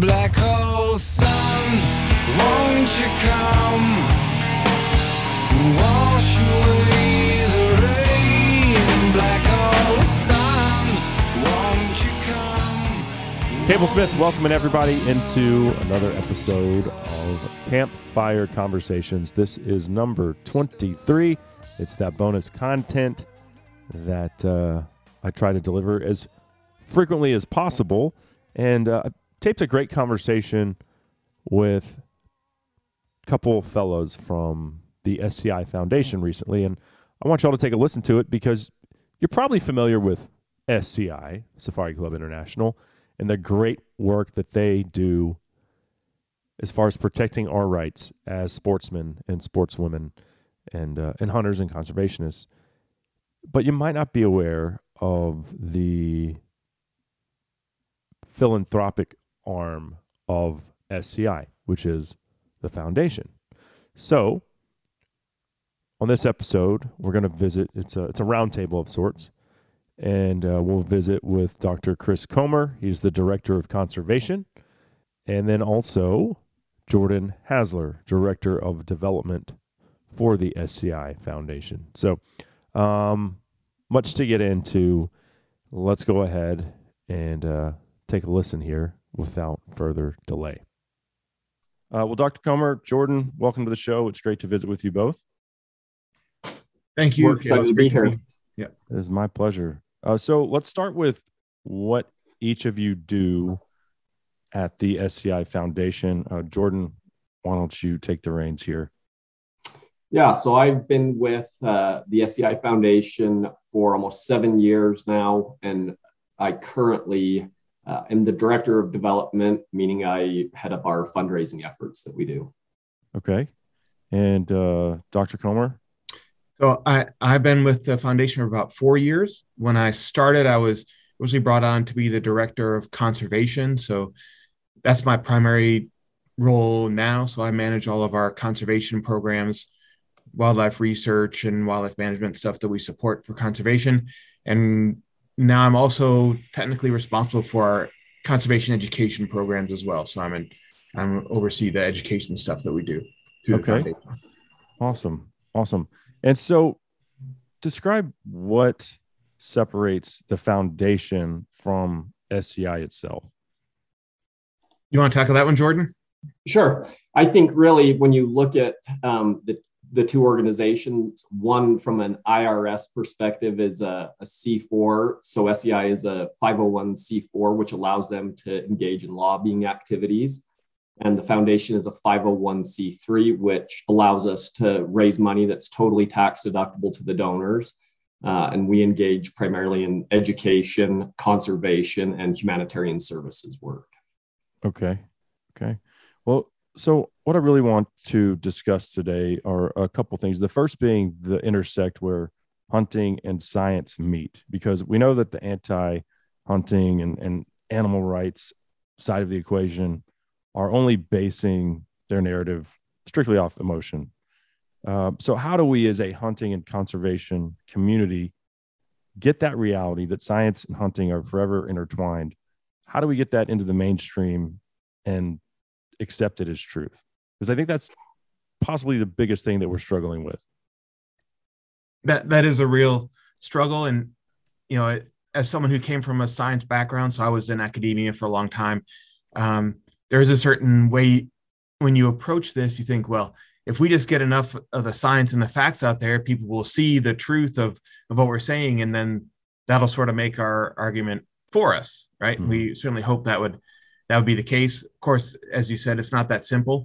Black hole sun, won't you come? Wash away the rain. Black hole sun, won't you come? Cable Smith welcoming everybody into another episode of Campfire Conversations. This is number 23. It's that bonus content that uh, I try to deliver as frequently as possible. And uh, I taped a great conversation with a couple fellows from the SCI Foundation recently. And I want y'all to take a listen to it because you're probably familiar with SCI, Safari Club International, and the great work that they do as far as protecting our rights as sportsmen and sportswomen and uh, and hunters and conservationists. But you might not be aware of the philanthropic arm of SCI, which is the foundation. So, on this episode, we're going to visit. It's a it's a roundtable of sorts, and uh, we'll visit with Dr. Chris Comer. He's the director of conservation, and then also Jordan Hasler, director of development for the SCI Foundation. So, um, much to get into. Let's go ahead and uh, take a listen here without further delay. Uh, well, Dr. Comer, Jordan, welcome to the show. It's great to visit with you both. Thank you. We're excited to be it's great here. It is my pleasure. Uh, so let's start with what each of you do at the SCI Foundation. Uh, Jordan, why don't you take the reins here? Yeah, so I've been with uh, the SCI Foundation for almost seven years now, and I currently uh, am the director of development, meaning I head up our fundraising efforts that we do. Okay. And uh, Dr. Comer? So I I've been with the foundation for about four years. When I started, I was originally brought on to be the director of conservation. So that's my primary role now. So I manage all of our conservation programs, wildlife research, and wildlife management stuff that we support for conservation. And now I'm also technically responsible for our conservation education programs as well. So I'm in I'm oversee the education stuff that we do through the Okay. foundation. Awesome. Awesome. And so describe what separates the foundation from SCI itself. You want to tackle that one, Jordan? Sure. I think really when you look at um, the, the two organizations, one from an IRS perspective is a, a C4. So SCI is a 501c4, which allows them to engage in lobbying activities. And the foundation is a 501c3, which allows us to raise money that's totally tax deductible to the donors. Uh, and we engage primarily in education, conservation, and humanitarian services work. Okay. Okay. Well, so what I really want to discuss today are a couple things. The first being the intersect where hunting and science meet, because we know that the anti hunting and, and animal rights side of the equation are only basing their narrative strictly off emotion. Uh, so, how do we, as a hunting and conservation community, get that reality that science and hunting are forever intertwined? How do we get that into the mainstream and accept it as truth? Because I think that's possibly the biggest thing that we're struggling with. that that is a real struggle and you know as someone who came from a science background so i was in academia for a long time um, there's a certain way when you approach this you think well if we just get enough of the science and the facts out there people will see the truth of of what we're saying and then that'll sort of make our argument for us right Mhm. we certainly hope that would that would be the case of course as you said it's not that simple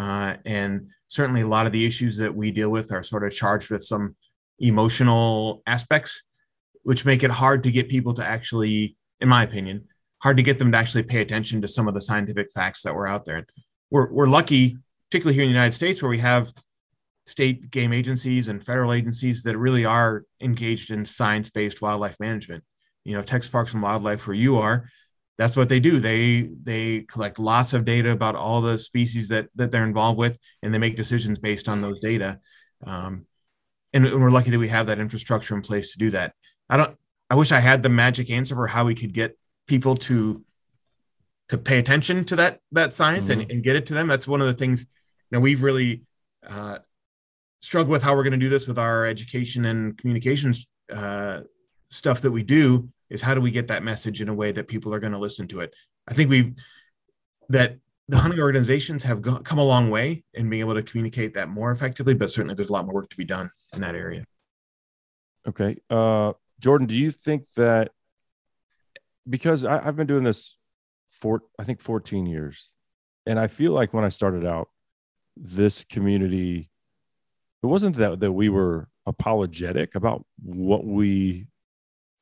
uh, and certainly a lot of the issues that we deal with are sort of charged with some emotional aspects, which make it hard to get people to actually, in my opinion, hard to get them to actually pay attention to some of the scientific facts that were out there. We're, we're lucky, particularly here in the United States, where we have state game agencies and federal agencies that really are engaged in science-based wildlife management. You know, Texas Parks and Wildlife, where you are, that's what they do. They they collect lots of data about all the species that that they're involved with, and they make decisions based on those data. Um, and, and we're lucky that we have that infrastructure in place to do that. I don't. I wish I had the magic answer for how we could get people to to pay attention to that that science Mhm. and, and get it to them. That's one of the things. You know, we've really uh, struggled with how we're going to do this with our education and communications uh, stuff that we do. Is how do we get that message in a way that people are going to listen to it? I think we that the hunting organizations have go, come a long way in being able to communicate that more effectively, but certainly there's a lot more work to be done in that area. Okay. Uh, Jordan, do you think that because I, I've been doing this for, I think, 14 years, and I feel like when I started out, this community, it wasn't that, that we were apologetic about what we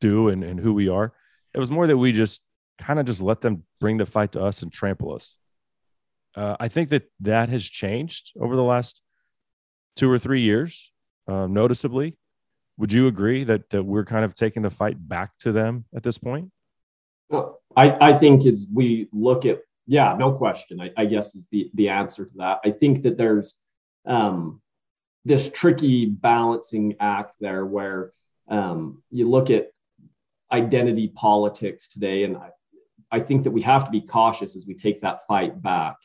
do and, and who we are. It was more that we just kind of just let them bring the fight to us and trample us. Uh, I think that that has changed over the last two or three years, uh, noticeably. Would you agree that that we're kind of taking the fight back to them at this point? Well, I, I think as we look at, yeah, no question, I, I guess is the, the answer to that. I think that there's um, this tricky balancing act there where um, you look at identity politics today, and I, I think that we have to be cautious as we take that fight back.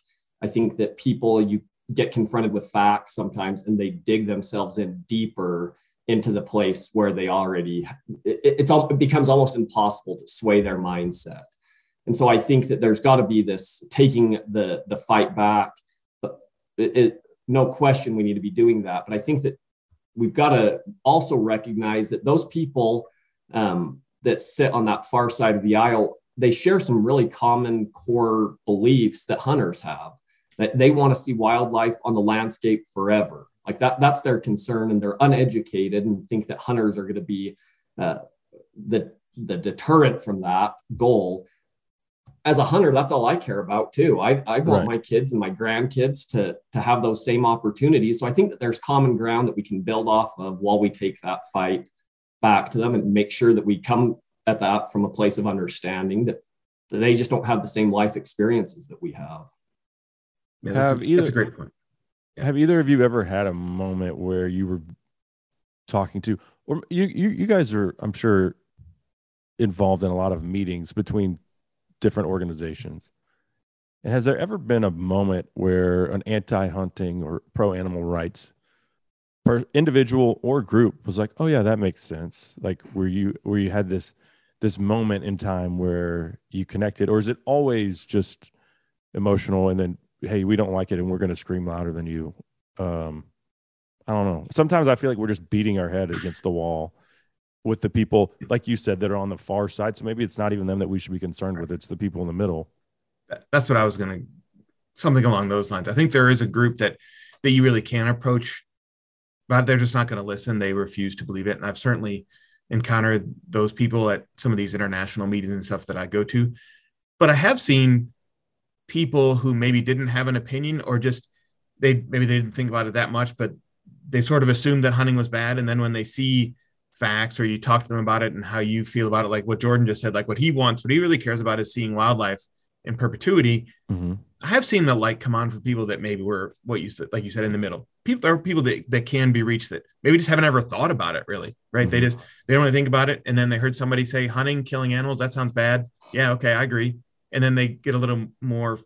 I think that people, you get confronted with facts sometimes and they dig themselves in deeper into the place where they already it, it's all it becomes almost impossible to sway their mindset. And so i think that there's got to be this taking the the fight back but it, it, no question we need to be doing that. But i think that we've got to also recognize that those people um, that sit on that far side of the aisle they share some really common core beliefs that hunters have that they want to see wildlife on the landscape forever. Like that that's their concern and they're uneducated and think that hunters are going to be uh, the the deterrent from that goal. As a hunter that's all i care about too. I, I want Right. my kids and my grandkids to to have those same opportunities. So i think that there's common ground that we can build off of while we take that fight back to them and make sure that we come at that from a place of understanding that they just don't have the same life experiences that we have Yeah, that's, Have a, either- that's a great point. Yeah. Have either of you ever had a moment where you were talking to, or you you you guys are, I'm sure, involved in a lot of meetings between different organizations. And has there ever been a moment where an anti-hunting or pro-animal rights per individual or group was like, "Oh yeah, that makes sense." Like where you where you had this this moment in time where you connected, or is it always just emotional and then hey, we don't like it and we're going to scream louder than you? Um, I don't know. Sometimes I feel like we're just beating our head against the wall with the people, like you said, that are on the far side. So maybe it's not even them that we should be concerned with. It's the people in the middle. That's what I was going to something along those lines. I think there is a group that that you really can approach, but they're just not going to listen. They refuse to believe it, and I've certainly encountered those people at some of these international meetings and stuff that I go to. But I have seen people who maybe didn't have an opinion or just they maybe they didn't think about it that much, but they sort of assumed that hunting was bad. And then when they see facts or you talk to them about it and how you feel about it, like what Jordan just said, like what he wants, what he really cares about is seeing wildlife in perpetuity. Mm-hmm. I have seen the light come on for people that maybe were what you said, like you said, in the middle. People there are people that, that can be reached that maybe just haven't ever thought about it really, right? They Mhm. just they don't really think about it. And then they heard somebody say hunting, killing animals, that sounds bad. Yeah, okay, I agree. And then they get a little more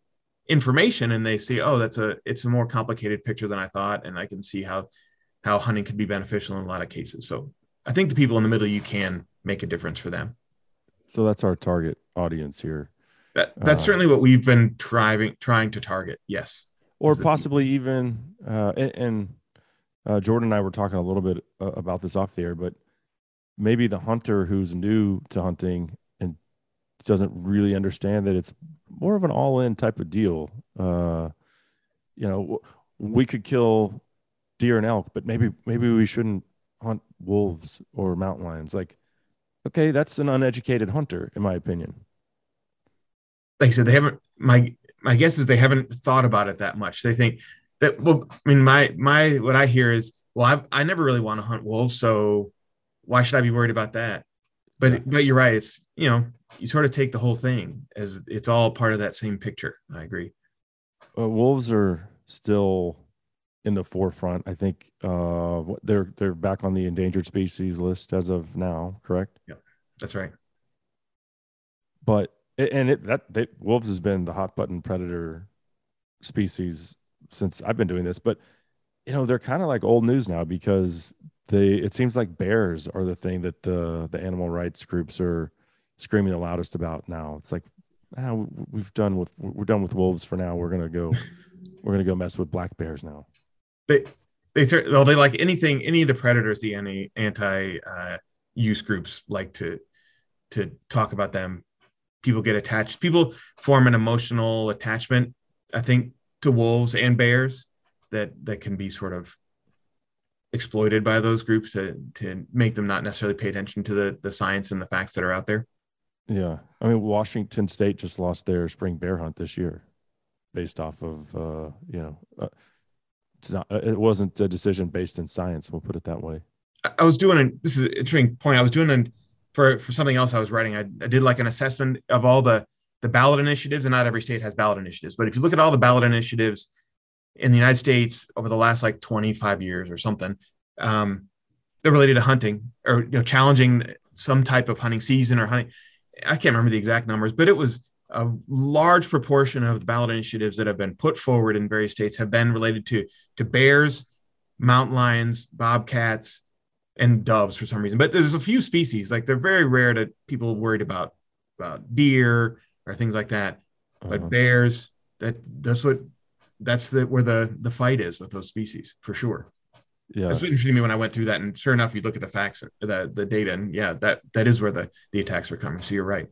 information and they see, oh, that's a it's a more complicated picture than I thought. And I can see how how hunting could be beneficial in a lot of cases. So I think the people in the middle you can make a difference for them. So that's our target audience here. That that's Uh, certainly what we've been trying trying to target. Yes. Or possibly even uh, and, and uh, Jordan and I were talking a little bit uh, about this off the air, but maybe the hunter who's new to hunting and doesn't really understand that it's more of an all-in type of deal. Uh, you know, we could kill deer and elk, but maybe maybe we shouldn't hunt wolves or mountain lions. Like, okay, that's an uneducated hunter, in my opinion. like I said, they haven't. My my guess is they haven't thought about it that much. They think that. Well, I mean, my my what I hear is, well, I I never really want to hunt wolves, so why should I be worried about that? But Yeah. but you're right. It's you know you sort of take the whole thing as it's all part of that same picture. I agree. Uh, wolves are still in the forefront. I think uh, they're they're back on the endangered species list as of now, correct? Yeah, that's right. But and it that they, wolves has been the hot button predator species since I've been doing this. But you know they're kind of like old news now because they it seems like bears are the thing that the the animal rights groups are screaming the loudest about now. It's like ah, we- we've done with we're done with wolves for now. We're gonna go we're gonna go mess with black bears now. They they well they like anything any of the predators the anti anti uh, use groups like to to talk about them. People get attached. People form an emotional attachment, I think, to wolves and bears that that can be sort of exploited by those groups to to make them not necessarily pay attention to the the science and the facts that are out there. Yeah, I mean Washington State just lost their spring bear hunt this year, based off of uh, you know, uh, it's not uh, it wasn't a decision based in science. We'll put it that way. I- was doing an, this is an interesting point. I was doing an for for something else I was writing. I, I did like an assessment of all the the ballot initiatives, and not every state has ballot initiatives. But if you look at all the ballot initiatives in the United States over the last like 25 years or something, um, they're related to hunting or you know challenging some type of hunting season or hunting. I can't remember the exact numbers, but it was a large proportion of the ballot initiatives that have been put forward in various states have been related to to bears, mountain lions, bobcats, and doves for some reason. But there's a few species like they're very rare that people worried about about deer or things like that. But Uh-huh. bears, that that's what that's the where the the fight is with those species for sure. yeah, That's what interested me when I went through that. And sure enough, you look at the facts, the the data, and yeah, that that is where the the attacks are coming. So you're right.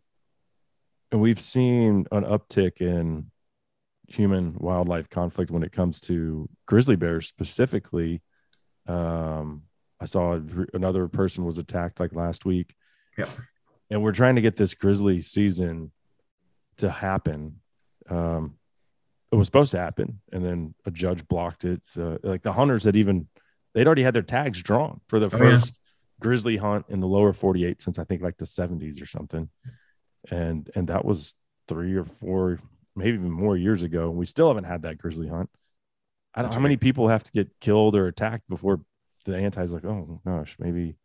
and we've seen an uptick in human wildlife conflict when it comes to grizzly bears specifically. Um, I saw another person was attacked like last week. Yeah. And we're trying to get this grizzly season to happen. Um, it was supposed to happen, and then a judge blocked it. So, like the hunters had even they'd already had their tags drawn for the Oh, yeah. first grizzly hunt in the lower 48 since I think like the 70s or something. And and that was three or four, maybe even more years ago. And we still haven't had that grizzly hunt. I don't That's know how many people have to get killed or attacked before the anti's like, oh gosh, maybe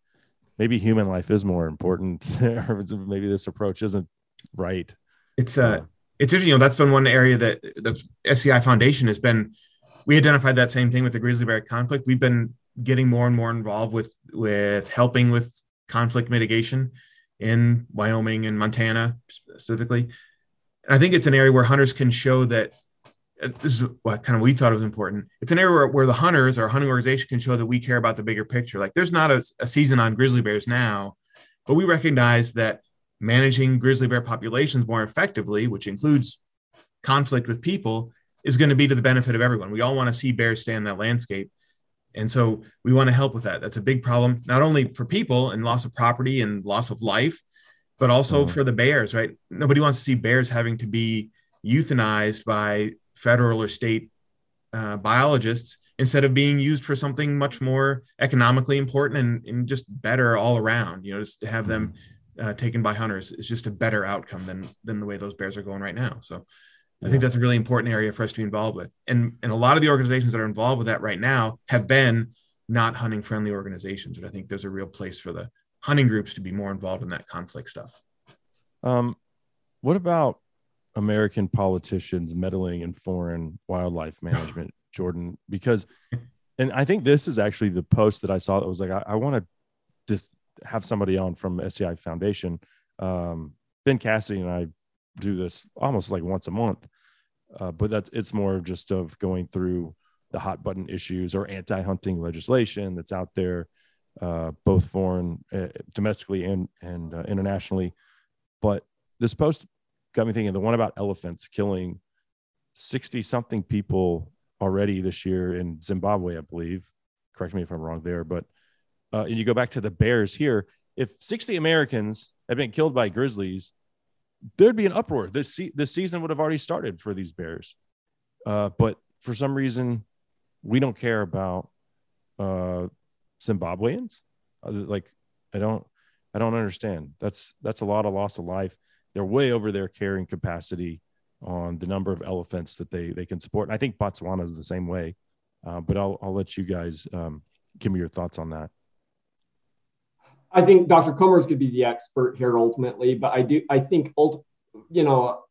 maybe human life is more important, or maybe this approach isn't right. It's uh, it's interesting. You know, that's been one area that the SCI Foundation has been. We identified that same thing with the grizzly bear conflict. We've been getting more and more involved with with helping with conflict mitigation in Wyoming and Montana specifically. And I think it's an area where hunters can show that this is what kind of we thought it was important. It's an area where, where the hunters or hunting organization can show that we care about the bigger picture. Like there's not a, a season on grizzly bears now, but we recognize that managing grizzly bear populations more effectively, which includes conflict with people, is going to be to the benefit of everyone. We all want to see bears stay in that landscape. And so we want to help with that. That's a big problem, not only for people and loss of property and loss of life, but also Mhm. for the bears, right? Nobody wants to see bears having to be euthanized by federal or state uh, biologists instead of being used for something much more economically important and, and just better all around. You know, just to have them uh, taken by hunters is just a better outcome than than the way those bears are going right now. So I think that's a really important area for us to be involved with. And and a lot of the organizations that are involved with that right now have been not hunting friendly organizations. but I think there's a real place for the hunting groups to be more involved in that conflict stuff. Um, what about American politicians meddling in foreign wildlife management, Jordan? Because, and I think this is actually the post that I saw that was like, I, I want to just have somebody on from SCI Foundation. Um, ben Cassidy and I do this almost like once a month, uh, but that's it's more just of going through the hot button issues or anti-hunting legislation that's out there, uh, both foreign, uh, domestically and and uh, internationally. But this post got me thinking. The one about elephants killing sixty something people already this year in Zimbabwe, I believe. Correct me if I'm wrong there, but uh, and you go back to the bears here. If 60 Americans had been killed by grizzlies, there'd be an uproar. This se- this season would have already started for these bears. Uh, but for some reason, we don't care about uh, Zimbabweans. Uh, Like I don't, I don't understand. That's that's a lot of loss of life. They're way over their carrying capacity on the number of elephants that they they can support. And I think Botswana is the same way. Uh, but I'll I'll let you guys um, give me your thoughts on that. I think Dr. Comer's to be the expert here ultimately, but I do I think ult- you know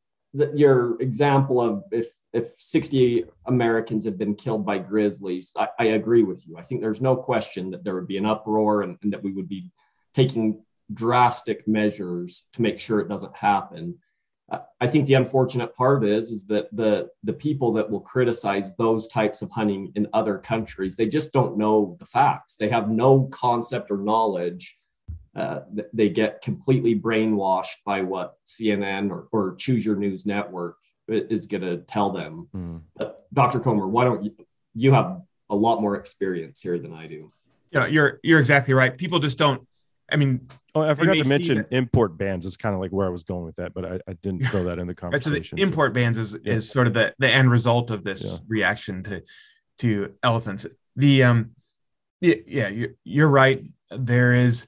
your example of if if 60 Americans had been killed by grizzlies, I, I, agree with you. I think there's no question that there would be an uproar and, and that we would be taking drastic measures to make sure it doesn't happen. I think the unfortunate part is is that the the people that will criticize those types of hunting in other countries they just don't know the facts. They have no concept or knowledge. Uh, they get completely brainwashed by what CNN or, or Choose Your News Network is going to tell them. Mm. But Dr. Comer, why don't you? You have a lot more experience here than I do. Yeah, you're you're exactly right. People just don't I mean, oh, I forgot to mention that, import bans is kind of like where I was going with that, but I, I didn't throw that in the conversation. so the import bans is yeah. is sort of the the end result of this yeah. reaction to to elephants. The um, yeah, yeah, you're, you're right. There is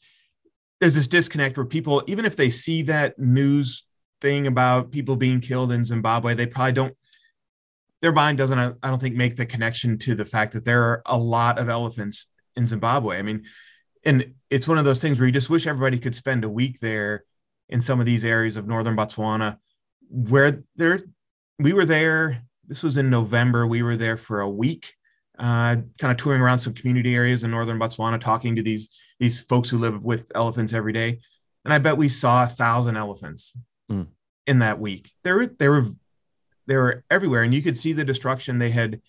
there's this disconnect where people, even if they see that news thing about people being killed in Zimbabwe, they probably don't. Their mind doesn't, I don't think, make the connection to the fact that there are a lot of elephants in Zimbabwe. I mean, and it's one of those things where you just wish everybody could spend a week there in some of these areas of northern Botswana where there we were there this was in November we were there for a week uh, kind of touring around some community areas in northern Botswana talking to these these folks who live with elephants every day. And I bet we saw a thousand elephants mm. in that week. They were they were they were everywhere and you could see the destruction they had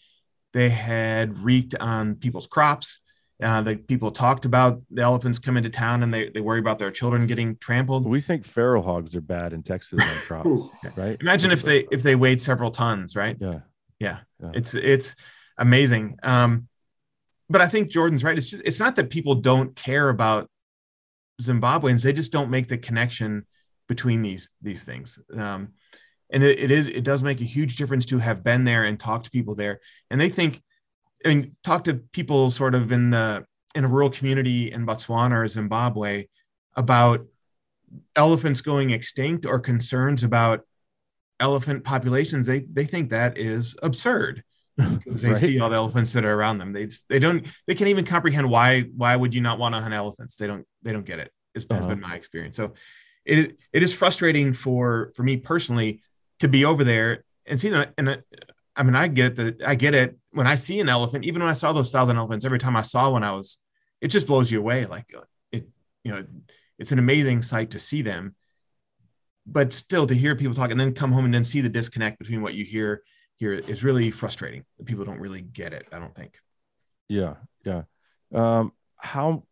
they had wreaked on people's crops uh, the people talked about the elephants come into town and they, they worry about their children getting trampled. We think feral hogs are bad in Texas on crops, right? Imagine if they if they weighed several tons, right? Yeah. yeah, yeah. It's it's amazing. Um, but I think Jordan's right. It's just, it's not that people don't care about Zimbabweans; they just don't make the connection between these these things. Um, and it, it is it does make a huge difference to have been there and talked to people there, and they think I mean, talk to people sort of in the in a rural community in Botswana or Zimbabwe about elephants going extinct or concerns about elephant populations. They they think that is absurd because they right? see all the elephants that are around them. They they don't they can't even comprehend why why would you not want to hunt elephants? They don't they don't get it. Has uh-huh. been my experience. So it it is frustrating for for me personally to be over there and see that and I mean, I get that. I get it. When I see an elephant, even when I saw those thousand elephants, every time I saw one, I was, it just blows you away. Like it, you know, it's an amazing sight to see them. But still, to hear people talk and then come home and then see the disconnect between what you hear here is really frustrating. People don't really get it. I don't think. Yeah, yeah. Um, how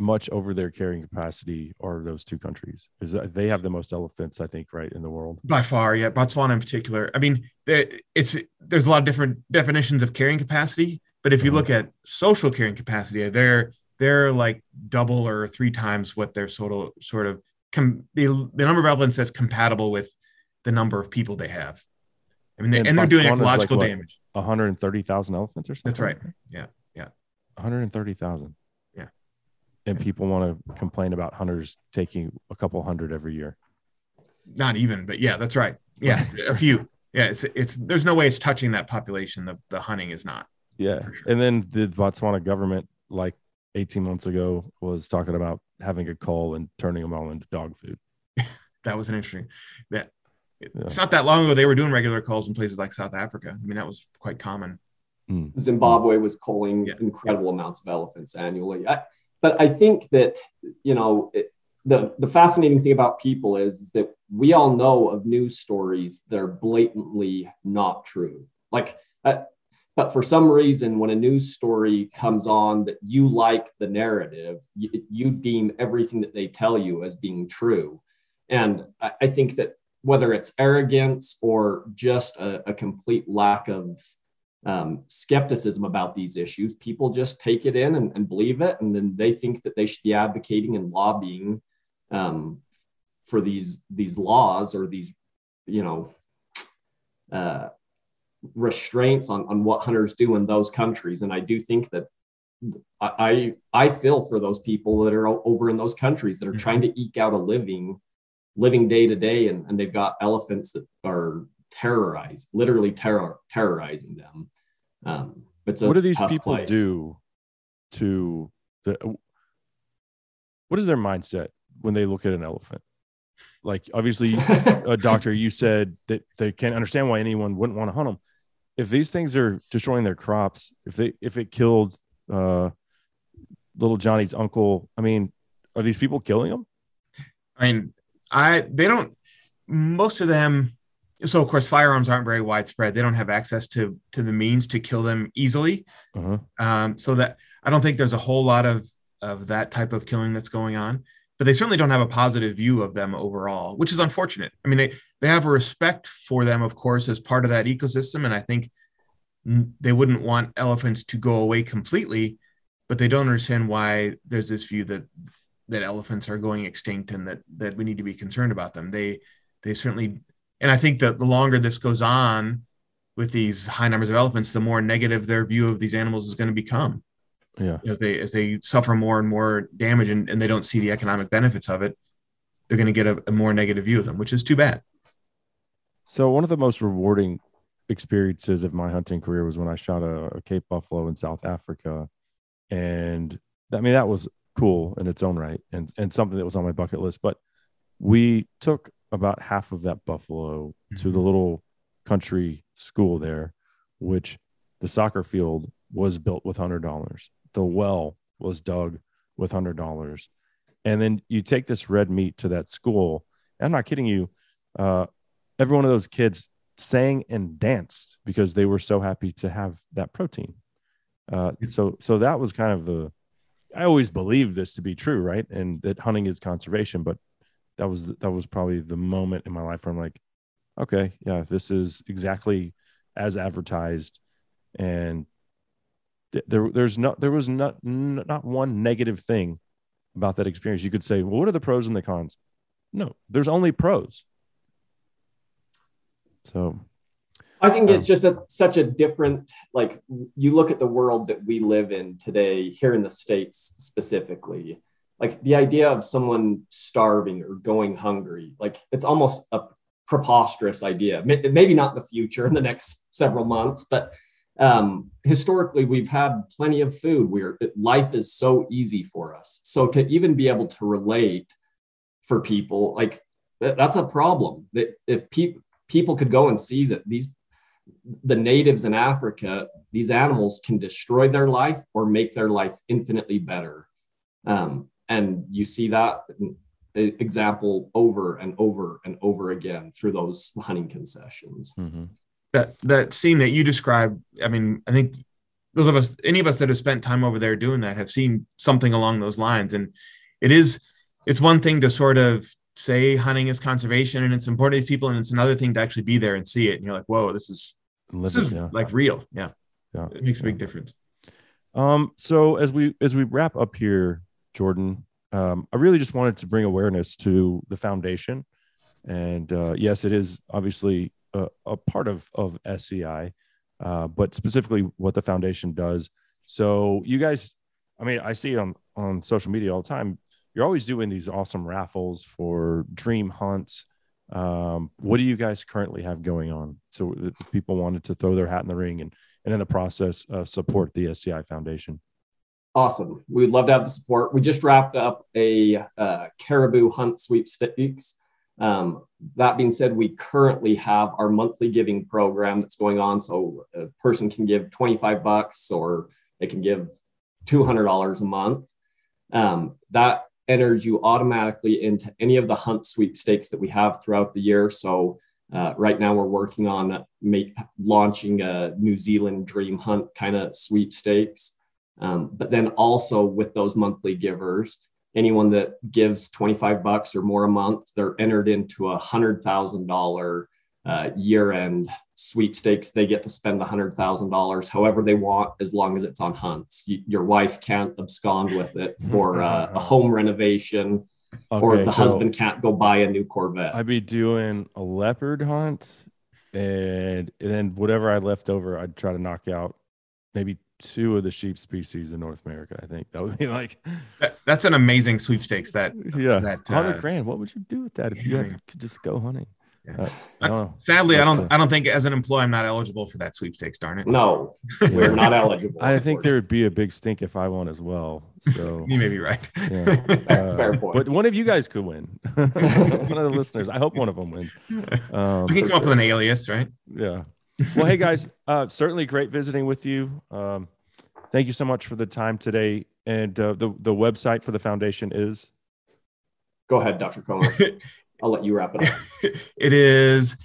much over their carrying capacity are those two countries? Is they have the most elephants, I think, right in the world by far. Yeah, Botswana in particular. I mean, it's there's a lot of different definitions of carrying capacity, but if you look at social carrying capacity, they're they're like double or three times what they're sort of sort of com- the, the number of elephants that's compatible with the number of people they have. I mean, they, and, and they're doing ecological like, damage. 130,000 elephants or something. That's right. Yeah. Yeah. 130,000 and people want to complain about hunters taking a couple hundred every year. Not even, but yeah, that's right. Yeah, a few. Yeah, it's it's there's no way it's touching that population. The the hunting is not. Yeah, sure. and then the Botswana government, like 18 months ago, was talking about having a cull and turning them all into dog food. that was an interesting. That it's yeah. not that long ago they were doing regular culls in places like South Africa. I mean, that was quite common. Mm. Zimbabwe was culling yeah. incredible amounts of elephants annually. I, but I think that you know it, the the fascinating thing about people is, is that we all know of news stories that are blatantly not true. Like, uh, but for some reason, when a news story comes on that you like the narrative, you, you deem everything that they tell you as being true. And I, I think that whether it's arrogance or just a, a complete lack of um, skepticism about these issues. People just take it in and, and, believe it, and then they think that they should be advocating and lobbying um, for these these laws or these, you know, uh, restraints on, on what hunters do in those countries. And I do think that I I feel for those people that are over in those countries that are mm-hmm. trying to eke out a living, living day to day, and, and they've got elephants that are terrorize, literally terror, terrorizing them. Um, it's a what do these people place. do to the what is their mindset when they look at an elephant like obviously a doctor you said that they can't understand why anyone wouldn't want to hunt them if these things are destroying their crops if they if it killed uh little johnny's uncle i mean are these people killing them I mean, I they don't most of them so of course firearms aren't very widespread. They don't have access to to the means to kill them easily. uh-huh. Um, so that I don't think there's a whole lot of of that type of killing that's going on. But they certainly don't have a positive view of them overall, which is unfortunate. I mean, they they have a respect for them, of course, as part of that ecosystem, and I think they wouldn't want elephants to go away completely, but they don't understand why there's this view that that elephants are going extinct and that that we need to be concerned about them. They they certainly, and I think that the longer this goes on with these high numbers of elephants, the more negative their view of these animals is going to become yeah as they as they suffer more and more damage and, and they don't see the economic benefits of it. They're going to get a, a more negative view of them, which is too bad. So one of the most rewarding experiences of my hunting career was when I shot a, a Cape buffalo in South Africa, and I mean that was cool in its own right, and and something that was on my bucket list. But we took about half of that buffalo to the Mhm. little country school there, which the soccer field was built with hundred dollars. The well was dug with hundred dollars, and then you take this red meat to that school. I'm not kidding you. Uh, every one of those kids sang and danced because they were so happy to have that protein. Uh, so, so that was kind of the. I always believed this to be true, right? And that hunting is conservation, but that was that was probably the moment in my life where I'm like, okay, yeah, this is exactly as advertised, and th- there there's not there was not n- not one negative thing about that experience. You could say, well, what are the pros and the cons? No, there's only pros. So I think Um, it's just a, such a different, like, you look at the world that we live in today, here in the States specifically, like the idea of someone starving or going hungry, like, it's almost a preposterous idea. Maybe not in the future, in the next several months, but um, historically, we've had plenty of food. We're, life is so easy for us. So to even be able to relate for people, like, that's a problem. That if people people could go and see that these the natives in Africa, these animals can destroy their life or make their life infinitely better. Um, and you see that example over and over and over again through those hunting concessions. mhm. That that scene that you described, I mean, I think those of us, any of us that have spent time over there doing that, have seen something along those lines. And it is, it's one thing to sort of say hunting is conservation and it's important to these people, and it's another thing to actually be there and see it. And you're like, whoa, this is this Live it, is yeah. like real. Yeah, Yeah, it makes a big yeah. difference. Um, so as we as we wrap up here, Jordan, um, I really just wanted to bring awareness to the foundation, and uh, yes, it is obviously a, a part of of SCI, uh, but specifically what the foundation does. So you guys, I mean, I see it on on social media all the time. You're always doing these awesome raffles for dream hunts. Um, what do you guys currently have going on? So that people wanted to throw their hat in the ring and and in the process uh, support the SCI Foundation. Awesome. We'd love to have the support. We just wrapped up a uh, caribou hunt sweepstakes. Um, that being said, we currently have our monthly giving program that's going on. So a person can give 25 bucks or they can give $200 a month. Um, that enters you automatically into any of the hunt sweepstakes that we have throughout the year. So uh, right now we're working on make, launching a New Zealand dream hunt kind of sweepstakes. Um, but then also with those monthly givers, anyone that gives 25 bucks or more a month, they're entered into a hundred thousand dollar uh, year end sweepstakes. They get to spend a hundred thousand dollars however they want, as long as it's on hunts. Your wife can't abscond with it for uh, a home renovation, or the so husband can't go buy a new Corvette. I'd be doing a leopard hunt, and, and then whatever I left over, I'd try to knock out maybe two of the sheep species in North America. I think that would be like, That, that's an amazing sweepstakes. That yeah, That, hundred uh, grand. What would you do with that if you yeah, had, could just go hunting? Uh, I. Sadly, I don't. uh, I don't think as an employee, I'm not eligible for that sweepstakes. Darn it. No, we're not eligible. I think there would be a big stink if I won as well. So You may be right. Yeah. Fair- fair point. But one of you guys could win. one of the listeners. I hope one of them wins. Um, we can come up with an alias, right? yeah. Well, hey guys, uh, certainly great visiting with you. Um, thank you so much for the time today. And uh, the the website for the foundation is Go ahead, Dr. Comer. I'll let you wrap it up. it is.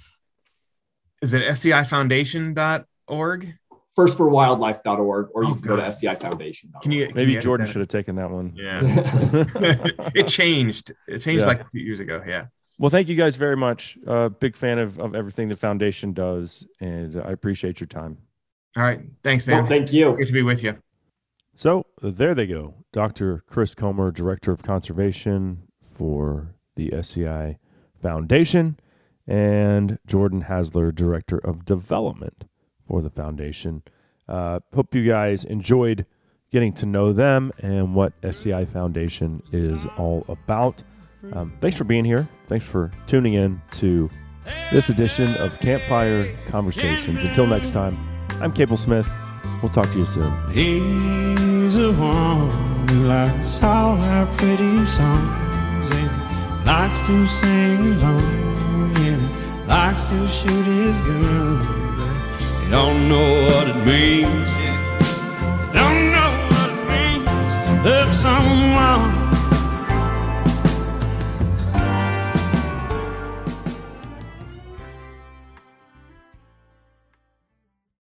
Is it SCIFoundation.org? Firstforwildlife.org, or you Oh, can go to God. SCIFoundation.org. Can you? can maybe you edit Jordan should have taken that one. Yeah. it changed. It changed Yeah. like a few years ago. Yeah. Well, thank you guys very much. Uh, big fan of, of everything the foundation does, and I appreciate your time. All right. Thanks, man. Well, thank you. Good to be with you. So there they go. Dr. Chris Comer, Director of Conservation for the SCI Foundation, and Jordan Hasler, Director of Development for the Foundation. Uh, hope you guys enjoyed getting to know them and what SCI Foundation is all about. Um, thanks for being here. Thanks for tuning in to this edition of Campfire Conversations. Until next time, I'm Cable Smith. We'll talk to you soon. He's the one likes all our pretty songs and likes to sing along and likes to shoot his gun. But don't know what it means. Don't know what it means love someone